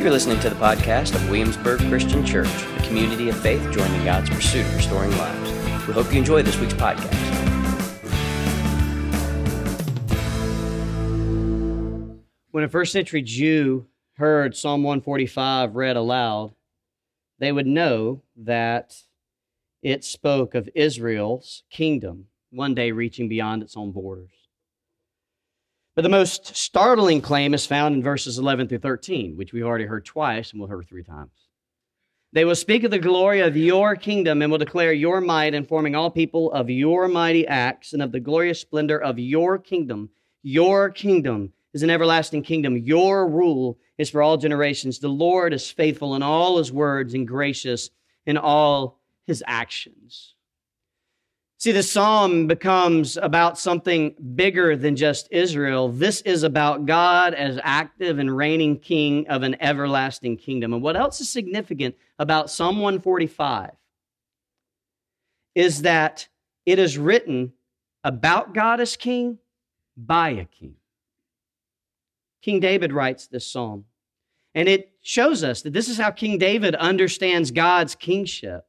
You're listening to the podcast of Williamsburg Christian Church, a community of faith joining God's pursuit of restoring lives. We hope you enjoy this week's podcast. When a first century Jew heard Psalm 145 read aloud, they would know that it spoke of Israel's kingdom one day reaching beyond its own borders. But the most startling claim is found in verses 11 through 13, which we've already heard twice and we'll hear three times. They will speak of the glory of your kingdom and will declare your might, informing all people of your mighty acts and of the glorious splendor of your kingdom. Your kingdom is an everlasting kingdom. Your rule is for all generations. The Lord is faithful in all his words and gracious in all his actions. See, the psalm becomes about something bigger than just Israel. This is about God as active and reigning king of an everlasting kingdom. And what else is significant about Psalm 145 is that it is written about God as king by a king. King David writes this psalm, and it shows us that this is how King David understands God's kingship.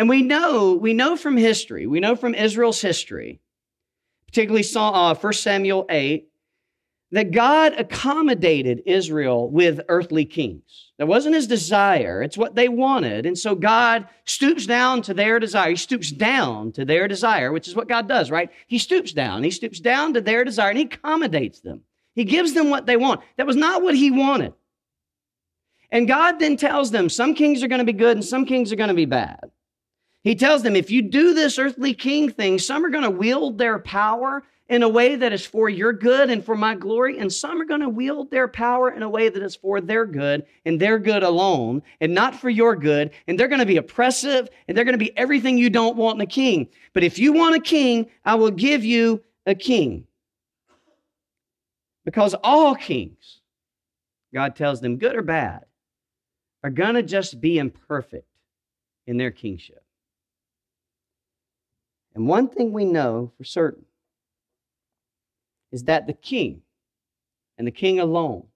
And we know, we know from history, we know from Israel's history, particularly uh, 1 Samuel 8, that God accommodated Israel with earthly kings. That wasn't his desire, it's what they wanted. And so God stoops down to their desire. He stoops down to their desire, which is what God does, right? He stoops down. He stoops down to their desire and he accommodates them. He gives them what they want. That was not what he wanted. And God then tells them some kings are going to be good and some kings are going to be bad. He tells them, if you do this earthly king thing, some are going to wield their power in a way that is for your good and for my glory, and some are going to wield their power in a way that is for their good and their good alone, and not for your good. And they're going to be oppressive, and they're going to be everything you don't want in a king. But if you want a king, I will give you a king. Because all kings, God tells them, good or bad, are going to just be imperfect in their kingship. And one thing we know for certain is that the king, and the king alone,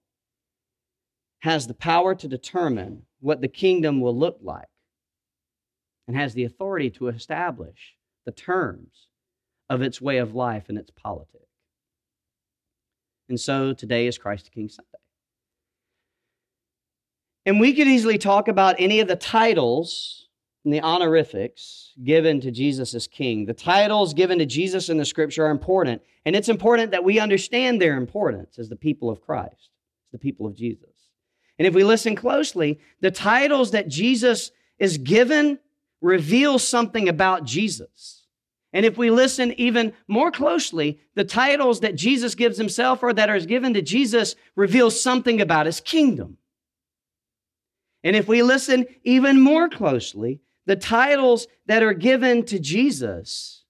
has the power to determine what the kingdom will look like and has the authority to establish the terms of its way of life and its politics. And so today is Christ the King Sunday. And we could easily talk about any of the titles and the honorifics given to Jesus as king. The titles given to Jesus in the scripture are important, and it's important that we understand their importance as the people of Christ, as the people of Jesus. And if we listen closely, the titles that Jesus is given reveal something about Jesus. And if we listen even more closely, the titles that Jesus gives himself or that are given to Jesus reveal something about his kingdom. And if we listen even more closely, the titles that are given to Jesus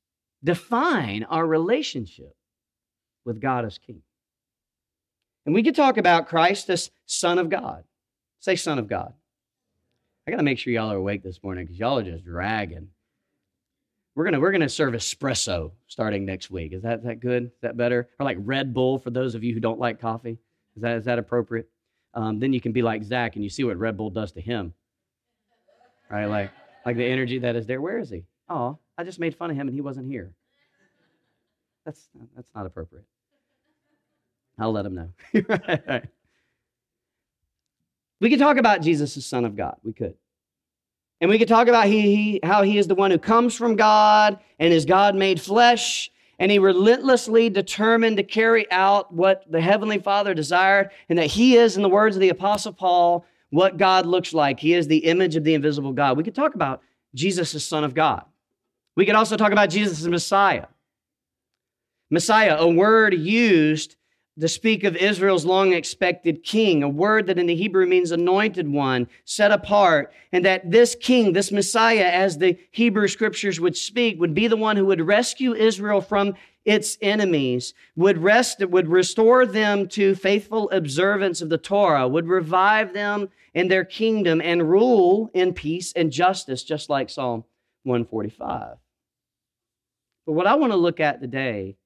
define our relationship with God as King. And we could talk about Christ as Son of God. Say, Son of God. I got to make sure y'all are awake this morning because y'all are just dragging. We're gonna we're gonna serve espresso starting next week. Is that, that good? Is that better? Or like Red Bull for those of you who don't like coffee? Is that is that appropriate? Um, then you can be like Zach and you see what Red Bull does to him. Right? Like like the energy that is there. Where is he? Oh, I just made fun of him and he wasn't here. That's, that's not appropriate. I'll let him know. We could talk about Jesus as Son of God. We could. And we could talk about he, he, how he is the one who comes from God and is God made flesh. And he relentlessly determined to carry out what the Heavenly Father desired, and that he is, in the words of the Apostle Paul, what God looks like. He is the image of the invisible God. We could talk about Jesus as Son of God. We could also talk about Jesus as Messiah. Messiah, a word used to speak of Israel's long expected king, a word that in the Hebrew means anointed one, set apart, and that this king, this Messiah, as the Hebrew scriptures would speak, would be the one who would rescue Israel from its enemies, would rest, would restore them to faithful observance of the Torah, would revive them in their kingdom and rule in peace and justice, just like Psalm 145. But what I want to look at today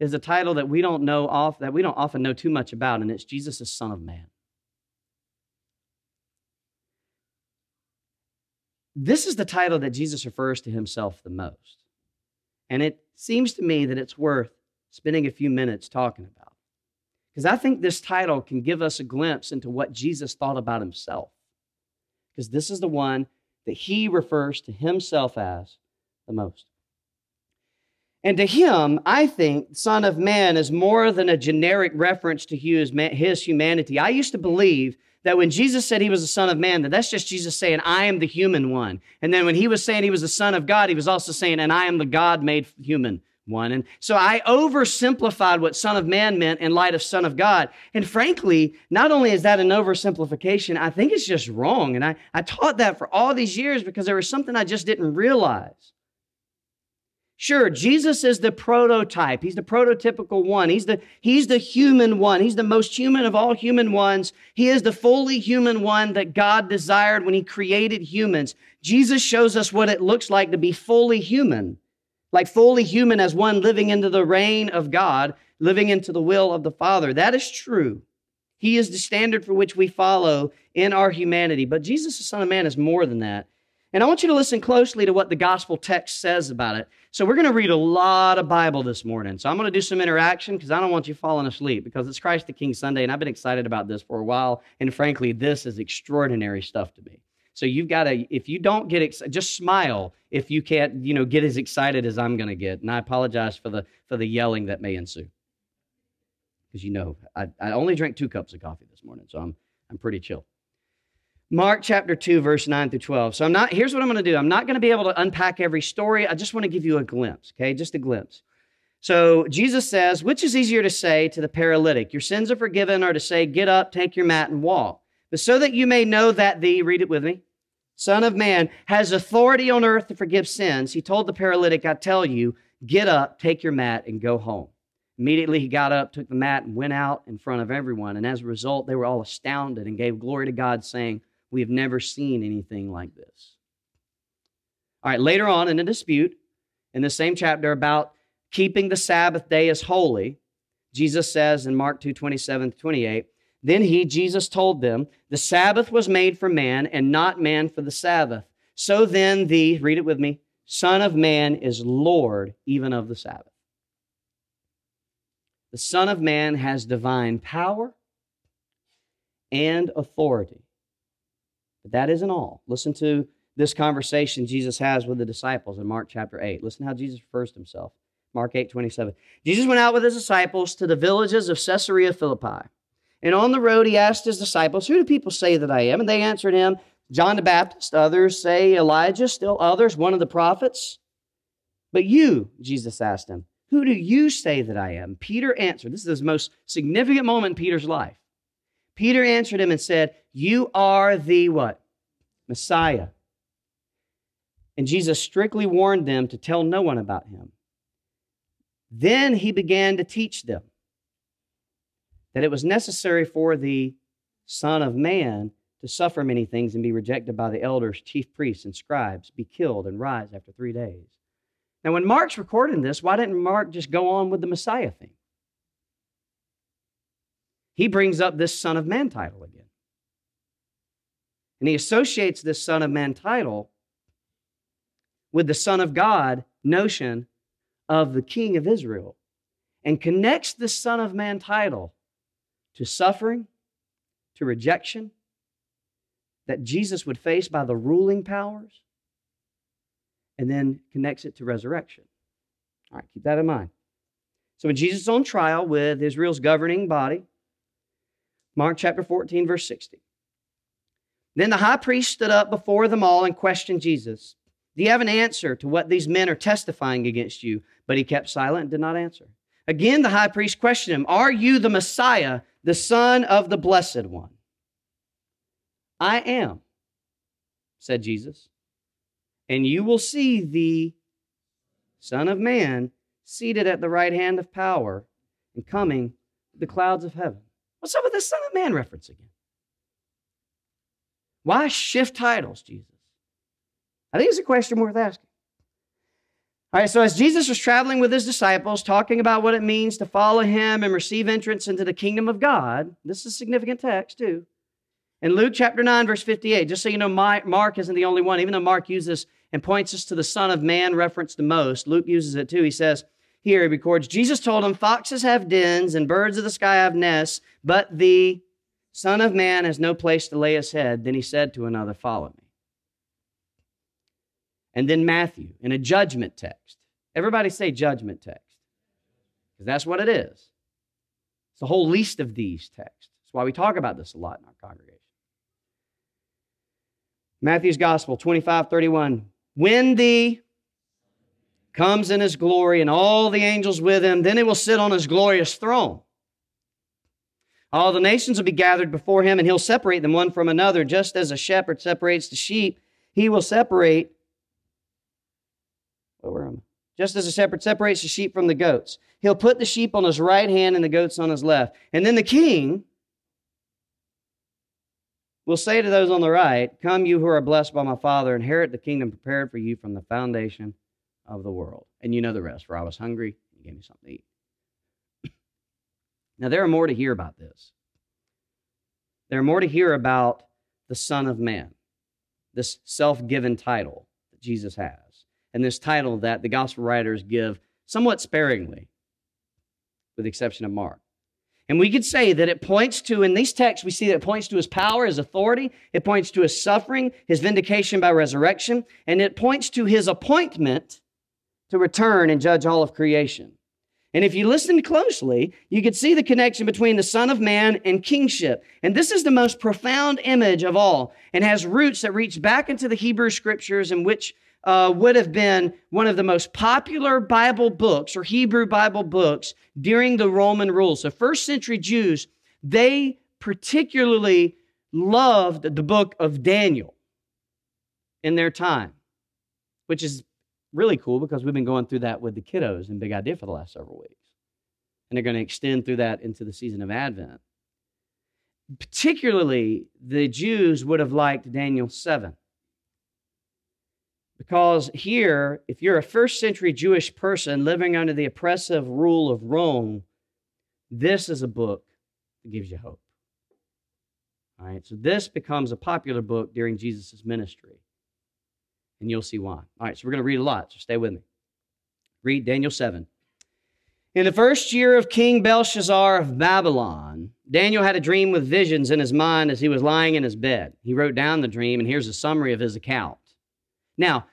is a title that we don't know off that we don't often know too much about, and it's Jesus, the Son of Man. This is the title that Jesus refers to himself the most. And it seems to me that it's worth spending a few minutes talking about. Because I think this title can give us a glimpse into what Jesus thought about himself. Because this is the one that he refers to himself as the most. And to him, I think Son of Man is more than a generic reference to his humanity. I used to believe that when Jesus said he was the Son of Man, that that's just Jesus saying, I am the human one. And then when he was saying he was the Son of God, he was also saying, and I am the God made human one. And so I oversimplified what Son of Man meant in light of Son of God. And frankly, not only is that an oversimplification, I think it's just wrong. And I, I taught that for all these years because there was something I just didn't realize. Sure, Jesus is the prototype. He's the prototypical one. He's the, he's the human one. He's the most human of all human ones. He is the fully human one that God desired when he created humans. Jesus shows us what it looks like to be fully human, like fully human as one living into the reign of God, living into the will of the Father. That is true. He is the standard for which we follow in our humanity. But Jesus, the Son of Man, is more than that. And I want you to listen closely to what the gospel text says about it. So, we're going to read a lot of Bible this morning. So, I'm going to do some interaction because I don't want you falling asleep because it's Christ the King Sunday, and I've been excited about this for a while. And frankly, this is extraordinary stuff to me. So, you've got to, if you don't get excited, just smile if you can't, you know, get as excited as I'm going to get. And I apologize for the, for the yelling that may ensue. Because you know, I, I only drank two cups of coffee this morning, so I'm, I'm pretty chill. Mark chapter 2, verse 9 through 12. So I'm not, here's what I'm going to do. I'm not going to be able to unpack every story. I just want to give you a glimpse, okay? Just a glimpse. So Jesus says, which is easier to say to the paralytic, your sins are forgiven, or to say, get up, take your mat, and walk? But so that you may know that the, read it with me, Son of Man has authority on earth to forgive sins, he told the paralytic, I tell you, get up, take your mat, and go home. Immediately he got up, took the mat, and went out in front of everyone. And as a result, they were all astounded and gave glory to God, saying, we have never seen anything like this. All right, later on in a dispute in the same chapter about keeping the Sabbath day as holy, Jesus says in Mark 2 27 28, then he, Jesus, told them, The Sabbath was made for man, and not man for the Sabbath. So then, the, read it with me, Son of Man is Lord even of the Sabbath. The Son of Man has divine power and authority. But that isn't all. Listen to this conversation Jesus has with the disciples in Mark chapter 8. Listen how Jesus refers to himself. Mark 8, 27. Jesus went out with his disciples to the villages of Caesarea Philippi. And on the road, he asked his disciples, Who do people say that I am? And they answered him, John the Baptist. Others say Elijah, still others, one of the prophets. But you, Jesus asked him, Who do you say that I am? Peter answered, This is the most significant moment in Peter's life. Peter answered him and said, You are the what? Messiah. And Jesus strictly warned them to tell no one about him. Then he began to teach them that it was necessary for the Son of Man to suffer many things and be rejected by the elders, chief priests, and scribes, be killed, and rise after three days. Now, when Mark's recording this, why didn't Mark just go on with the Messiah thing? He brings up this Son of Man title again. And he associates this Son of Man title with the Son of God notion of the King of Israel and connects the Son of Man title to suffering, to rejection that Jesus would face by the ruling powers, and then connects it to resurrection. All right, keep that in mind. So when Jesus is on trial with Israel's governing body, Mark chapter 14, verse 60. Then the high priest stood up before them all and questioned Jesus. Do you have an answer to what these men are testifying against you? But he kept silent and did not answer. Again, the high priest questioned him Are you the Messiah, the Son of the Blessed One? I am, said Jesus. And you will see the Son of Man seated at the right hand of power and coming the clouds of heaven. What's up with this Son of Man reference again? Why shift titles, Jesus? I think it's a question worth asking. All right, so as Jesus was traveling with his disciples, talking about what it means to follow him and receive entrance into the kingdom of God, this is a significant text too. In Luke chapter 9, verse 58, just so you know, Mark isn't the only one, even though Mark uses and points us to the Son of Man reference the most, Luke uses it too. He says, here he records, Jesus told him, Foxes have dens and birds of the sky have nests, but the Son of Man has no place to lay his head. Then he said to another, Follow me. And then Matthew, in a judgment text. Everybody say judgment text, because that's what it is. It's the whole least of these texts. That's why we talk about this a lot in our congregation. Matthew's Gospel 25 31. When the comes in his glory and all the angels with him, then he will sit on his glorious throne. All the nations will be gathered before him, and he'll separate them one from another, just as a shepherd separates the sheep. He will separate. Where am I? Just as a shepherd separates the sheep from the goats. He'll put the sheep on his right hand and the goats on his left. And then the king will say to those on the right, Come, you who are blessed by my Father, inherit the kingdom prepared for you from the foundation of the world. And you know the rest, for I was hungry, he gave me something to eat. Now, there are more to hear about this. There are more to hear about the Son of Man, this self given title that Jesus has, and this title that the gospel writers give somewhat sparingly, with the exception of Mark. And we could say that it points to, in these texts, we see that it points to his power, his authority, it points to his suffering, his vindication by resurrection, and it points to his appointment to return and judge all of creation. And if you listen closely, you could see the connection between the Son of Man and kingship. And this is the most profound image of all and has roots that reach back into the Hebrew scriptures in which uh, would have been one of the most popular Bible books or Hebrew Bible books during the Roman rule. So, first century Jews, they particularly loved the book of Daniel in their time, which is really cool because we've been going through that with the kiddos in Big Idea for the last several weeks. And they're going to extend through that into the season of Advent. Particularly, the Jews would have liked Daniel 7. Because here, if you're a first century Jewish person living under the oppressive rule of Rome, this is a book that gives you hope. All right, so this becomes a popular book during Jesus' ministry and you'll see why. All right, so we're going to read a lot, so stay with me. Read Daniel 7. In the first year of King Belshazzar of Babylon, Daniel had a dream with visions in his mind as he was lying in his bed. He wrote down the dream, and here's a summary of his account. Now,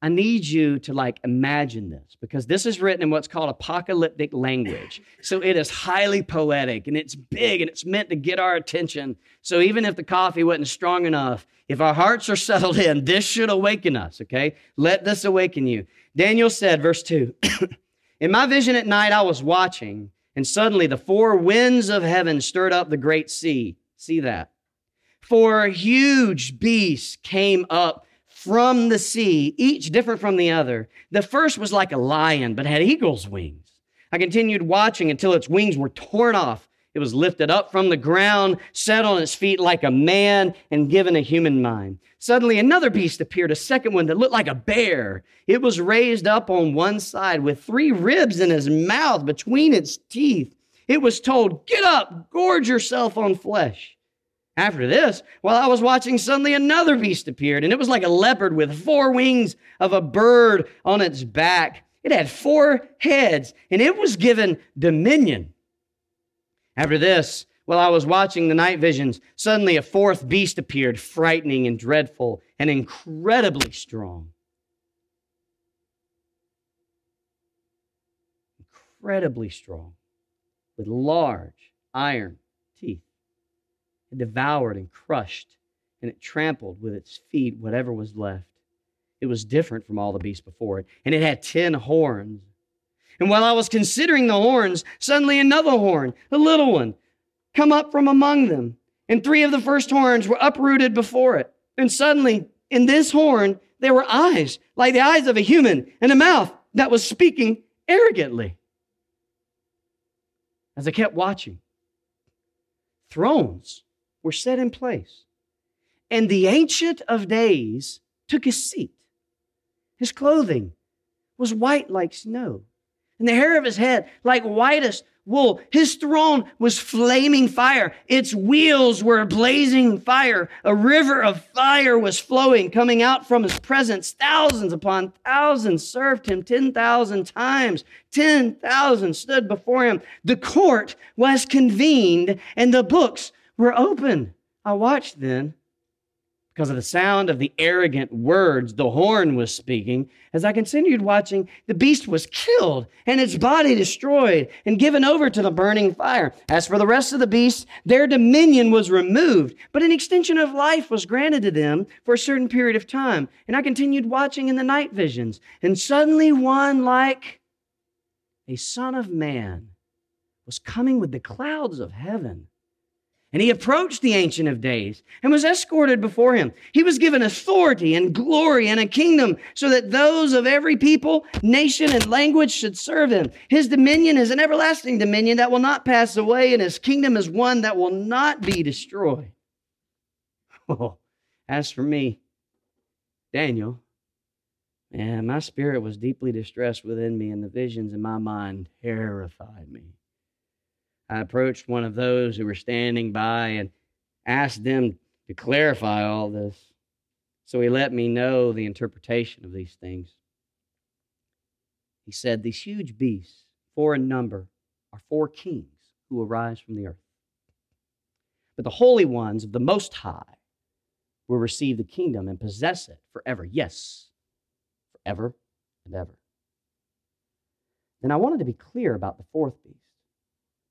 I need you to like imagine this because this is written in what's called apocalyptic language. So it is highly poetic and it's big and it's meant to get our attention. So even if the coffee wasn't strong enough, if our hearts are settled in, this should awaken us, okay? Let this awaken you. Daniel said, verse 2 In my vision at night, I was watching, and suddenly the four winds of heaven stirred up the great sea. See that? Four huge beasts came up from the sea, each different from the other. The first was like a lion, but had eagle's wings. I continued watching until its wings were torn off. It was lifted up from the ground, set on its feet like a man, and given a human mind. Suddenly, another beast appeared, a second one that looked like a bear. It was raised up on one side with three ribs in its mouth between its teeth. It was told, Get up, gorge yourself on flesh. After this, while I was watching, suddenly another beast appeared, and it was like a leopard with four wings of a bird on its back. It had four heads, and it was given dominion. After this, while I was watching the night visions, suddenly a fourth beast appeared, frightening and dreadful and incredibly strong. Incredibly strong, with large iron teeth. It devoured and crushed, and it trampled with its feet whatever was left. It was different from all the beasts before it, and it had ten horns. And while I was considering the horns, suddenly another horn, a little one, come up from among them. And three of the first horns were uprooted before it. And suddenly, in this horn, there were eyes, like the eyes of a human, and a mouth that was speaking arrogantly. As I kept watching, thrones were set in place. And the Ancient of Days took his seat. His clothing was white like snow, and the hair of his head like whitest wool. His throne was flaming fire. Its wheels were blazing fire. A river of fire was flowing, coming out from his presence. Thousands upon thousands served him 10,000 times. 10,000 stood before him. The court was convened and the books were open. I watched then because of the sound of the arrogant words the horn was speaking. As I continued watching, the beast was killed and its body destroyed and given over to the burning fire. As for the rest of the beasts, their dominion was removed, but an extension of life was granted to them for a certain period of time. And I continued watching in the night visions, and suddenly one like a son of man was coming with the clouds of heaven. And he approached the Ancient of Days and was escorted before him. He was given authority and glory and a kingdom so that those of every people, nation, and language should serve him. His dominion is an everlasting dominion that will not pass away, and his kingdom is one that will not be destroyed. Oh, as for me, Daniel, man, my spirit was deeply distressed within me, and the visions in my mind terrified me. I approached one of those who were standing by and asked them to clarify all this. So he let me know the interpretation of these things. He said, These huge beasts, four in number, are four kings who arise from the earth. But the holy ones of the Most High will receive the kingdom and possess it forever. Yes, forever and ever. Then I wanted to be clear about the fourth beast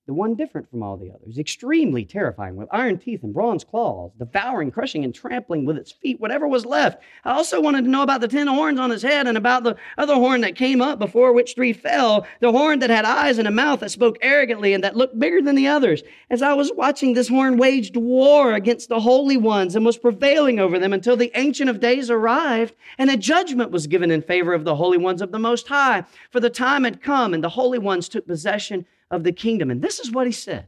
the one different from all the others, extremely terrifying, with iron teeth and bronze claws, devouring, crushing, and trampling with its feet whatever was left. I also wanted to know about the ten horns on his head and about the other horn that came up before which three fell, the horn that had eyes and a mouth that spoke arrogantly and that looked bigger than the others. As I was watching, this horn waged war against the holy ones and was prevailing over them until the Ancient of Days arrived, and a judgment was given in favor of the holy ones of the Most High. For the time had come, and the holy ones took possession of the kingdom. And this is what he said.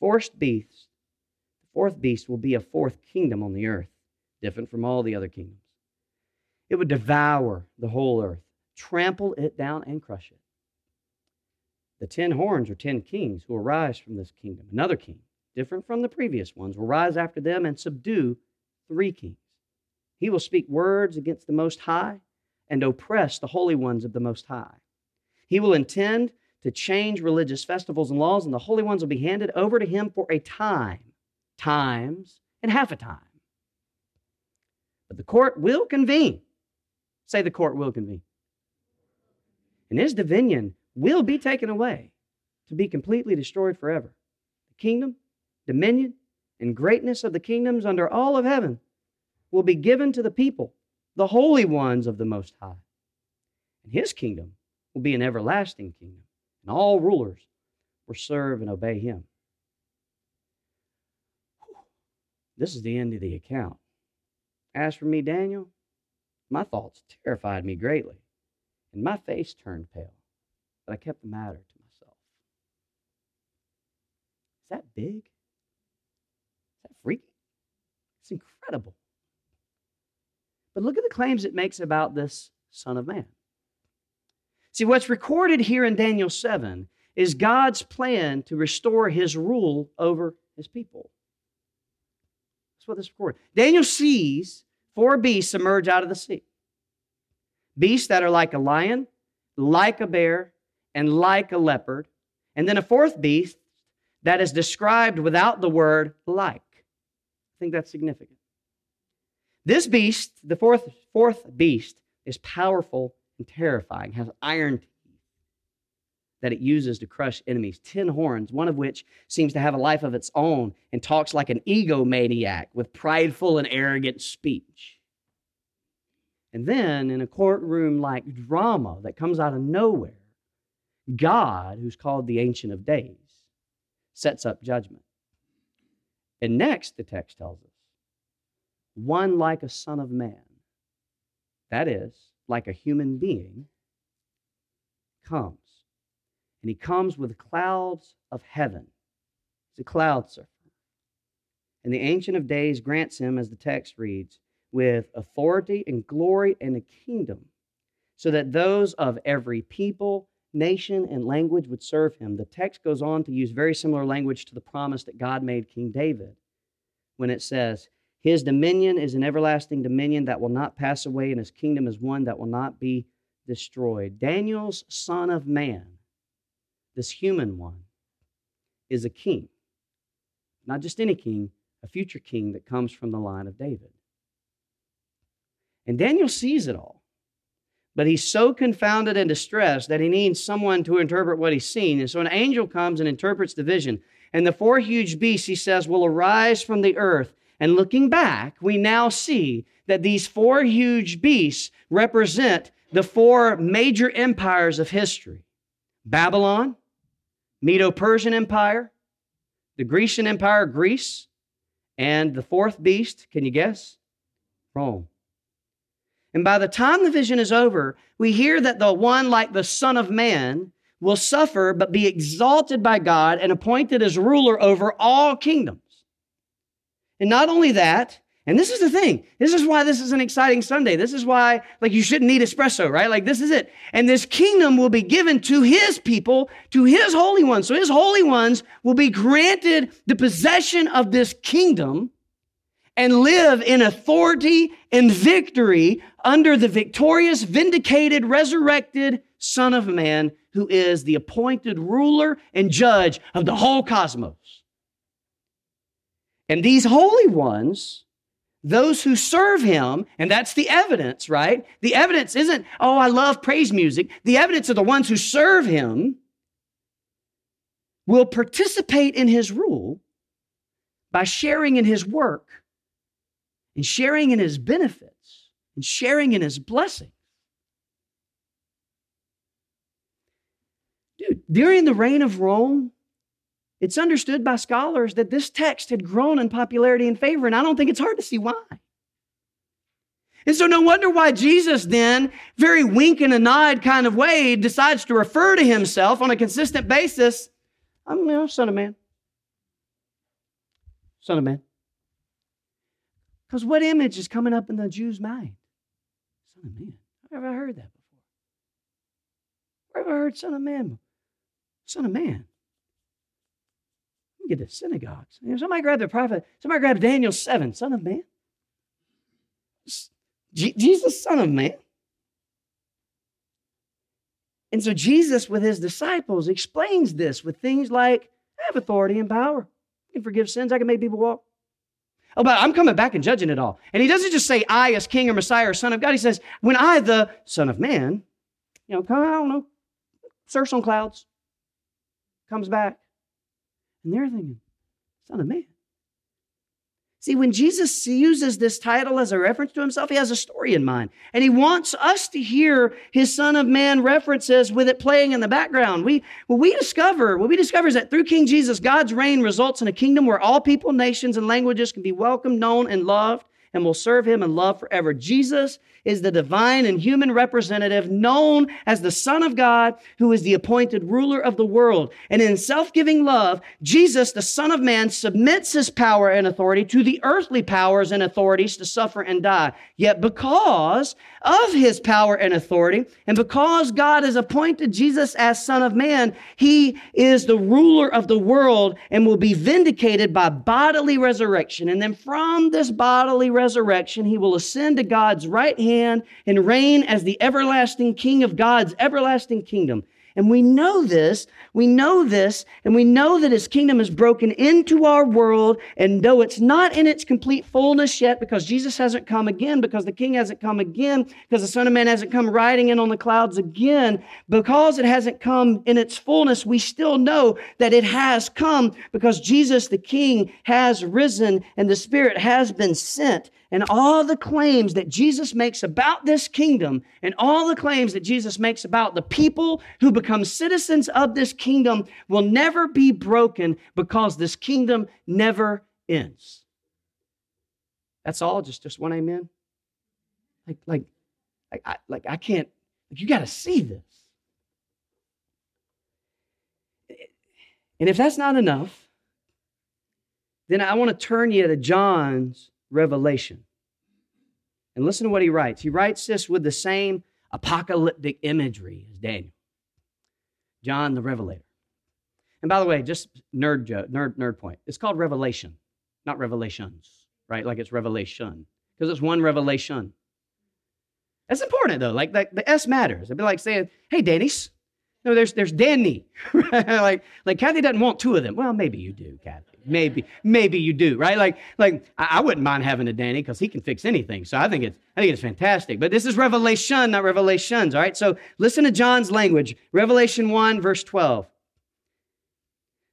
Fourth beast, the fourth beast will be a fourth kingdom on the earth, different from all the other kingdoms. It would devour the whole earth, trample it down, and crush it. The ten horns are ten kings who arise from this kingdom. Another king, different from the previous ones, will rise after them and subdue three kings. He will speak words against the Most High and oppress the holy ones of the Most High. He will intend to change religious festivals and laws, and the holy ones will be handed over to him for a time, times, and half a time. But the court will convene. Say the court will convene. And his dominion will be taken away to be completely destroyed forever. The kingdom, dominion, and greatness of the kingdoms under all of heaven will be given to the people, the holy ones of the Most High. And his kingdom will be an everlasting kingdom and all rulers will serve and obey him. This is the end of the account. As for me, Daniel, my thoughts terrified me greatly, and my face turned pale, but I kept the matter to myself. Is that big? Is that freaky? It's incredible. But look at the claims it makes about this Son of Man. See, what's recorded here in Daniel 7 is God's plan to restore his rule over his people. That's what this recorded. Daniel sees four beasts emerge out of the sea. Beasts that are like a lion, like a bear, and like a leopard. And then a fourth beast that is described without the word like. I think that's significant. This beast, the fourth, fourth beast, is powerful and terrifying, has iron teeth that it uses to crush enemies, ten horns, one of which seems to have a life of its own and talks like an egomaniac with prideful and arrogant speech. And then, in a courtroom like drama that comes out of nowhere, God, who's called the Ancient of Days, sets up judgment. And next, the text tells us, one like a son of man. That is, like a human being, comes. And he comes with clouds of heaven. He's a cloud surfer. And the Ancient of Days grants him, as the text reads, with authority and glory and a kingdom, so that those of every people, nation and language would serve him. The text goes on to use very similar language to the promise that God made King David when it says, His dominion is an everlasting dominion that will not pass away, and his kingdom is one that will not be destroyed. Daniel's son of man, this human one, is a king. Not just any king, a future king that comes from the line of David. And Daniel sees it all. But he's so confounded and distressed that he needs someone to interpret what he's seen. And so an angel comes and interprets the vision. And the four huge beasts, he says, will arise from the earth. And looking back, we now see that these four huge beasts represent the four major empires of history Babylon, Medo Persian Empire, the Grecian Empire, Greece, and the fourth beast, can you guess? Rome. And by the time the vision is over, we hear that the one like the Son of Man will suffer but be exalted by God and appointed as ruler over all kingdoms. And not only that, and this is the thing. This is why this is an exciting Sunday. This is why, like, you shouldn't need espresso, right? Like, this is it. And this kingdom will be given to his people, to his holy ones. So his holy ones will be granted the possession of this kingdom and live in authority and victory under the victorious, vindicated, resurrected Son of Man, who is the appointed ruler and judge of the whole cosmos. And these holy ones, those who serve him, and that's the evidence, right? The evidence isn't, oh, I love praise music. The evidence of the ones who serve him will participate in his rule by sharing in his work and sharing in his benefits and sharing in his blessings. Dude, during the reign of Rome, it's understood by scholars that this text had grown in popularity and favor, and I don't think it's hard to see why. And so, no wonder why Jesus then, very wink and a nod kind of way, decides to refer to himself on a consistent basis. I'm, know, Son of Man. Son of Man. Because what image is coming up in the Jew's mind? Son of man. I've ever heard that before. Where have I heard Son of Man? Son of Man. To synagogues. You know, somebody grab the prophet. Somebody grab Daniel 7. Son of Man. Jesus, Son of Man. And so Jesus, with his disciples, explains this with things like I have authority and power. I can forgive sins. I can make people walk. Oh, but I'm coming back and judging it all. And he doesn't just say, I as king or Messiah or son of God. He says, when I, the son of man, you know, come, I don't know, on clouds, comes back. And they're thinking, son of man. See, when Jesus uses this title as a reference to himself, he has a story in mind. And he wants us to hear his Son of Man references with it playing in the background. We, what we discover, what we discover is that through King Jesus, God's reign results in a kingdom where all people, nations, and languages can be welcomed, known, and loved and will serve him in love forever. Jesus is the divine and human representative known as the Son of God, who is the appointed ruler of the world. And in self-giving love, Jesus, the Son of Man, submits his power and authority to the earthly powers and authorities to suffer and die. Yet because of his power and authority, and because God has appointed Jesus as Son of Man, he is the ruler of the world and will be vindicated by bodily resurrection. And then from this bodily resurrection, he will ascend to God's right hand and reign as the everlasting king of God's everlasting kingdom. And we know this, we know this, and we know that his kingdom is broken into our world. And though it's not in its complete fullness yet, because Jesus hasn't come again, because the king hasn't come again, because the Son of Man hasn't come riding in on the clouds again, because it hasn't come in its fullness, we still know that it has come because Jesus the king has risen and the Spirit has been sent and all the claims that Jesus makes about this kingdom and all the claims that Jesus makes about the people who become citizens of this kingdom will never be broken because this kingdom never ends. That's all, just, just one amen. Like, like, like, I, like I can't, like you got to see this. And if that's not enough, then I want to turn you to John's revelation. And listen to what he writes. He writes this with the same apocalyptic imagery as Daniel. John the Revelator. And by the way, just nerd joke, nerd nerd point. It's called revelation, not revelations, right? Like it's revelation because it's one revelation. That's important though. Like, like the S matters. It'd be like saying, "Hey, Denny's." No, there's there's Danny. like like Kathy doesn't want two of them. Well, maybe you do, Kathy. Maybe maybe you do, right? Like like I, I wouldn't mind having a Danny because he can fix anything. So I think it's I think it's fantastic. But this is revelation, not revelations. All right. So listen to John's language. Revelation one verse twelve.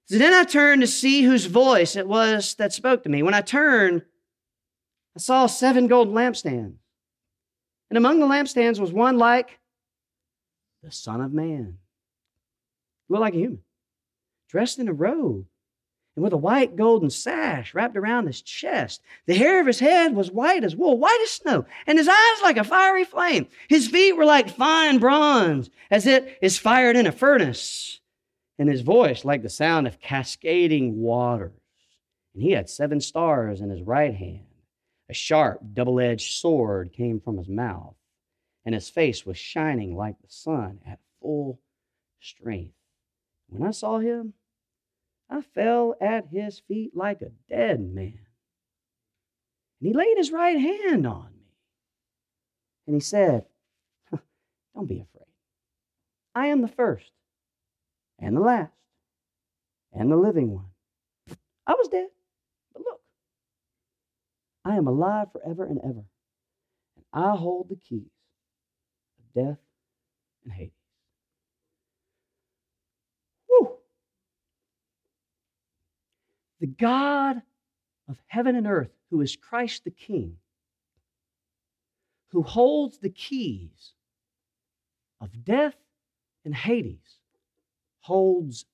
So then I turned to see whose voice it was that spoke to me. When I turned, I saw seven golden lampstands. And among the lampstands was one like the Son of Man. Looked like a human, dressed in a robe and with a white golden sash wrapped around his chest. The hair of his head was white as wool, white as snow, and his eyes like a fiery flame. His feet were like fine bronze, as it is fired in a furnace, and his voice like the sound of cascading waters. And he had seven stars in his right hand. A sharp, double edged sword came from his mouth, and his face was shining like the sun at full strength. When I saw him, I fell at his feet like a dead man. And he laid his right hand on me. And he said, Don't be afraid. I am the first and the last and the living one. I was dead, but look, I am alive forever and ever. And I hold the keys of death and Hades. The God of heaven and earth, who is Christ the King, who holds the keys of death and Hades, holds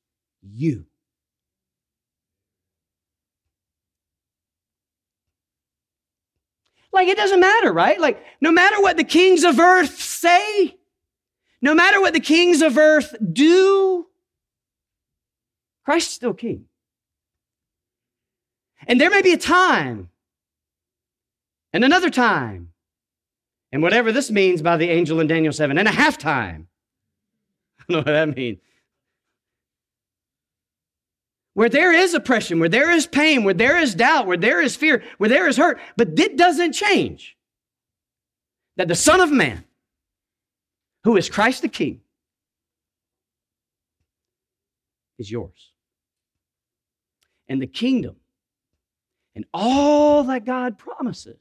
you. Like it doesn't matter, right? Like no matter what the kings of earth say, no matter what the kings of earth do, Christ's still king. And there may be a time and another time. And whatever this means by the angel in Daniel 7, and a half time. I don't know what that means. Where there is oppression, where there is pain, where there is doubt, where there is fear, where there is hurt, but it doesn't change that the Son of Man, who is Christ the King, is yours. And the kingdom and all that God promises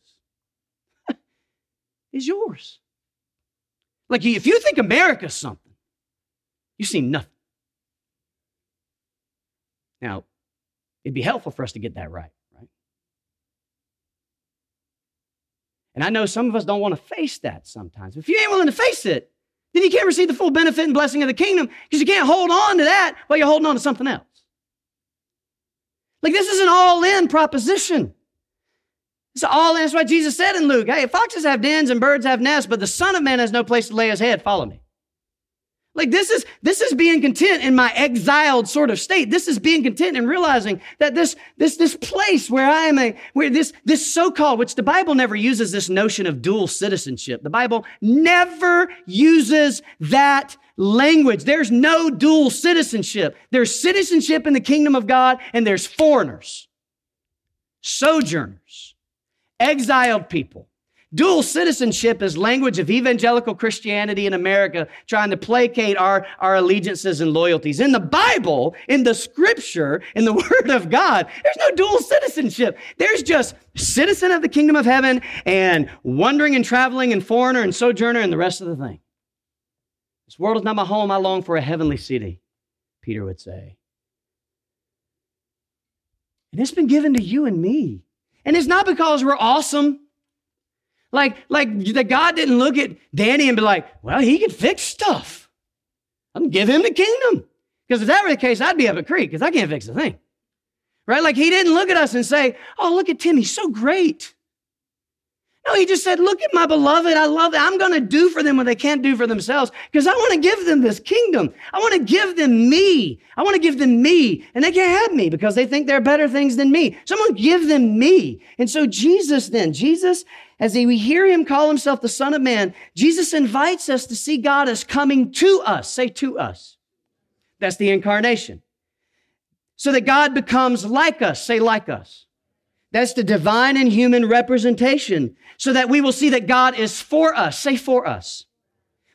is yours. Like if you think America's something, you see nothing. Now, it'd be helpful for us to get that right, right? And I know some of us don't want to face that sometimes. If you ain't willing to face it, then you can't receive the full benefit and blessing of the kingdom because you can't hold on to that while you're holding on to something else. Like this is an all in proposition. It's all in. That's why Jesus said in Luke, hey, foxes have dens and birds have nests, but the Son of Man has no place to lay his head. Follow me. Like this is this is being content in my exiled sort of state. This is being content and realizing that this this this place where I am a where this this so-called which the Bible never uses this notion of dual citizenship. The Bible never uses that language. There's no dual citizenship. There's citizenship in the kingdom of God and there's foreigners, sojourners, exiled people. Dual citizenship is language of evangelical Christianity in America trying to placate our, our allegiances and loyalties. In the Bible, in the scripture, in the word of God, there's no dual citizenship. There's just citizen of the kingdom of heaven and wandering and traveling and foreigner and sojourner and the rest of the thing. This world is not my home. I long for a heavenly city, Peter would say. And it's been given to you and me. And it's not because we're awesome. Like, like that God didn't look at Danny and be like, well, he can fix stuff. I'm give him the kingdom. Because if that were the case, I'd be up a Creek because I can't fix a thing. Right? Like he didn't look at us and say, oh, look at Tim. He's so great. No, he just said, look at my beloved. I love it. I'm going to do for them what they can't do for themselves because I want to give them this kingdom. I want to give them me. I want to give them me. And they can't have me because they think they're better things than me. So I'm going to give them me. And so Jesus then, Jesus as we hear him call himself the Son of Man, Jesus invites us to see God as coming to us. Say to us. That's the incarnation. So that God becomes like us. Say, like us. That's the divine and human representation. So that we will see that God is for us. Say, for us.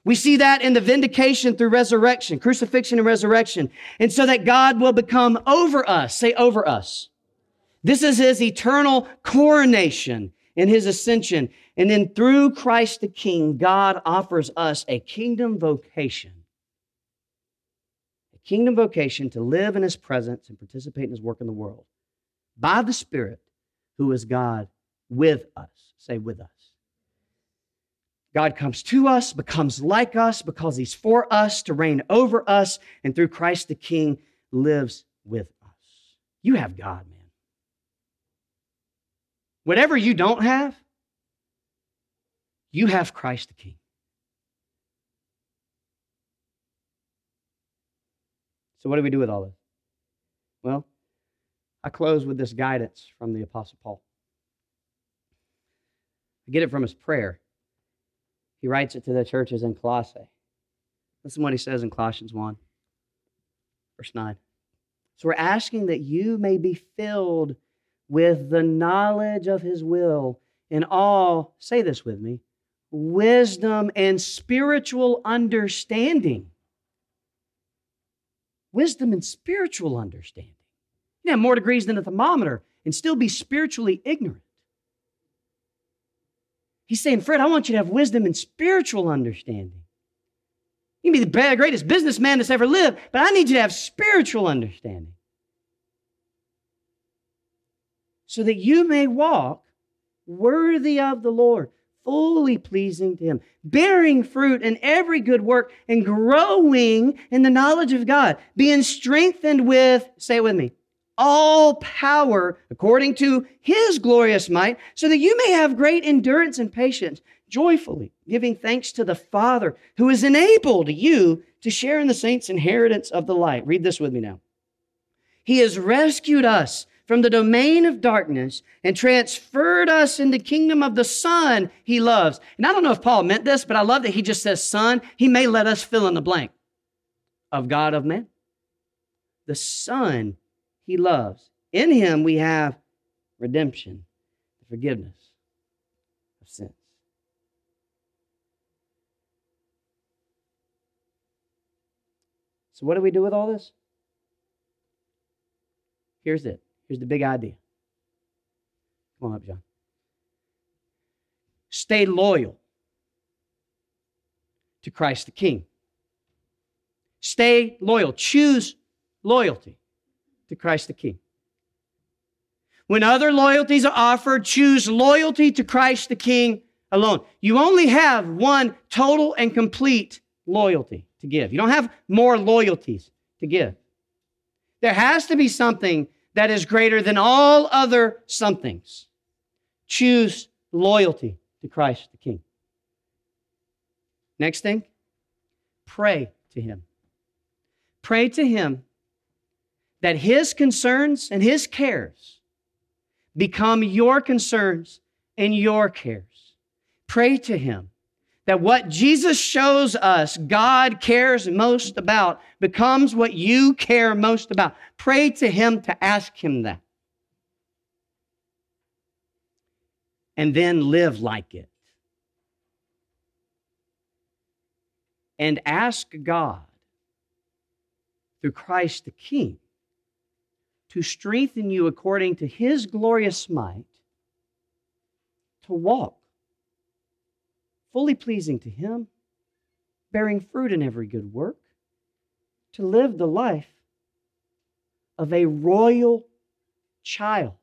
We see that in the vindication through resurrection, crucifixion and resurrection. And so that God will become over us. Say, over us. This is his eternal coronation in his ascension. And then through Christ the King, God offers us a kingdom vocation. A kingdom vocation to live in his presence and participate in his work in the world by the Spirit who is God with us. Say, with us. God comes to us, becomes like us because he's for us to reign over us, and through Christ the King lives with us. You have God, man. Whatever you don't have, you have Christ the King. So, what do we do with all this? Well, I close with this guidance from the Apostle Paul. I get it from his prayer. He writes it to the churches in Colossae. Listen to what he says in Colossians 1, verse 9. So, we're asking that you may be filled with the knowledge of his will in all, say this with me, wisdom and spiritual understanding. Wisdom and spiritual understanding. You have more degrees than a thermometer and still be spiritually ignorant. He's saying, Fred, I want you to have wisdom and spiritual understanding. You can be the greatest businessman that's ever lived, but I need you to have spiritual understanding. So that you may walk worthy of the Lord, fully pleasing to Him, bearing fruit in every good work, and growing in the knowledge of God, being strengthened with, say it with me, all power according to His glorious might, so that you may have great endurance and patience, joyfully giving thanks to the Father who has enabled you to share in the saints' inheritance of the light. Read this with me now. He has rescued us from the domain of darkness and transferred us in the kingdom of the Son he loves. And I don't know if Paul meant this, but I love that he just says Son. He may let us fill in the blank of God of man. The Son he loves. In him we have redemption, forgiveness of sins. So, what do we do with all this? Here's it Here's the big idea. Come on up, John. Stay loyal to Christ the King. Stay loyal. Choose loyalty to Christ the King. When other loyalties are offered, choose loyalty to Christ the King alone. You only have one total and complete loyalty to give. You don't have more loyalties to give. There has to be something that is greater than all other somethings. Choose loyalty to Christ the King. Next thing, pray to Him. Pray to Him that His concerns and His cares become your concerns and your cares. Pray to Him that what Jesus shows us God cares most about becomes what you care most about. Pray to Him to ask Him that. And then live like it. And ask God through Christ the King to strengthen you according to His glorious might to walk fully pleasing to Him, bearing fruit in every good work, to live the life of a royal child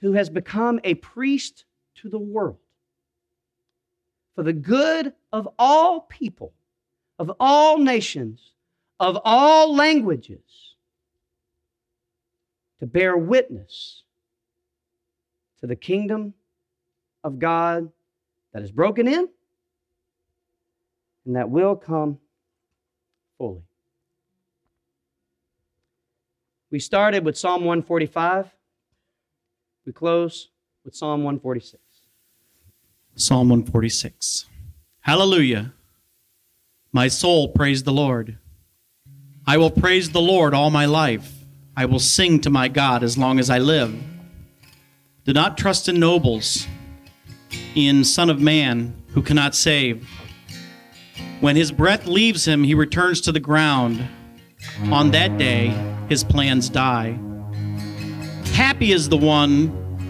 who has become a priest to the world for the good of all people, of all nations, of all languages, to bear witness to the kingdom of God that is broken in and that will come fully. We started with Psalm 145. We close with Psalm 146. Psalm 146. Hallelujah. My soul praise the Lord. I will praise the Lord all my life. I will sing to my God as long as I live. Do not trust in nobles, in Son of Man who cannot save. When his breath leaves him, he returns to the ground. On that day, his plans die. Happy is the one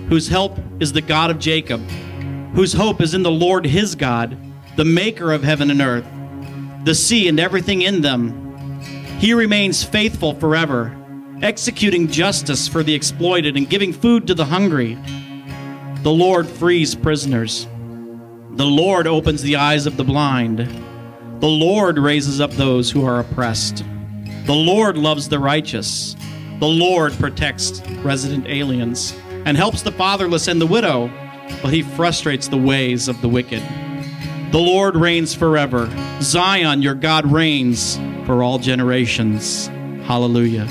whose help is the God of Jacob, whose hope is in the Lord his God, the maker of heaven and earth, the sea and everything in them. He remains faithful forever, executing justice for the exploited and giving food to the hungry. The Lord frees prisoners. The Lord opens the eyes of the blind. The Lord raises up those who are oppressed. The Lord loves the righteous. The Lord protects resident aliens and helps the fatherless and the widow, but he frustrates the ways of the wicked. The Lord reigns forever. Zion, your God reigns for all generations. Hallelujah.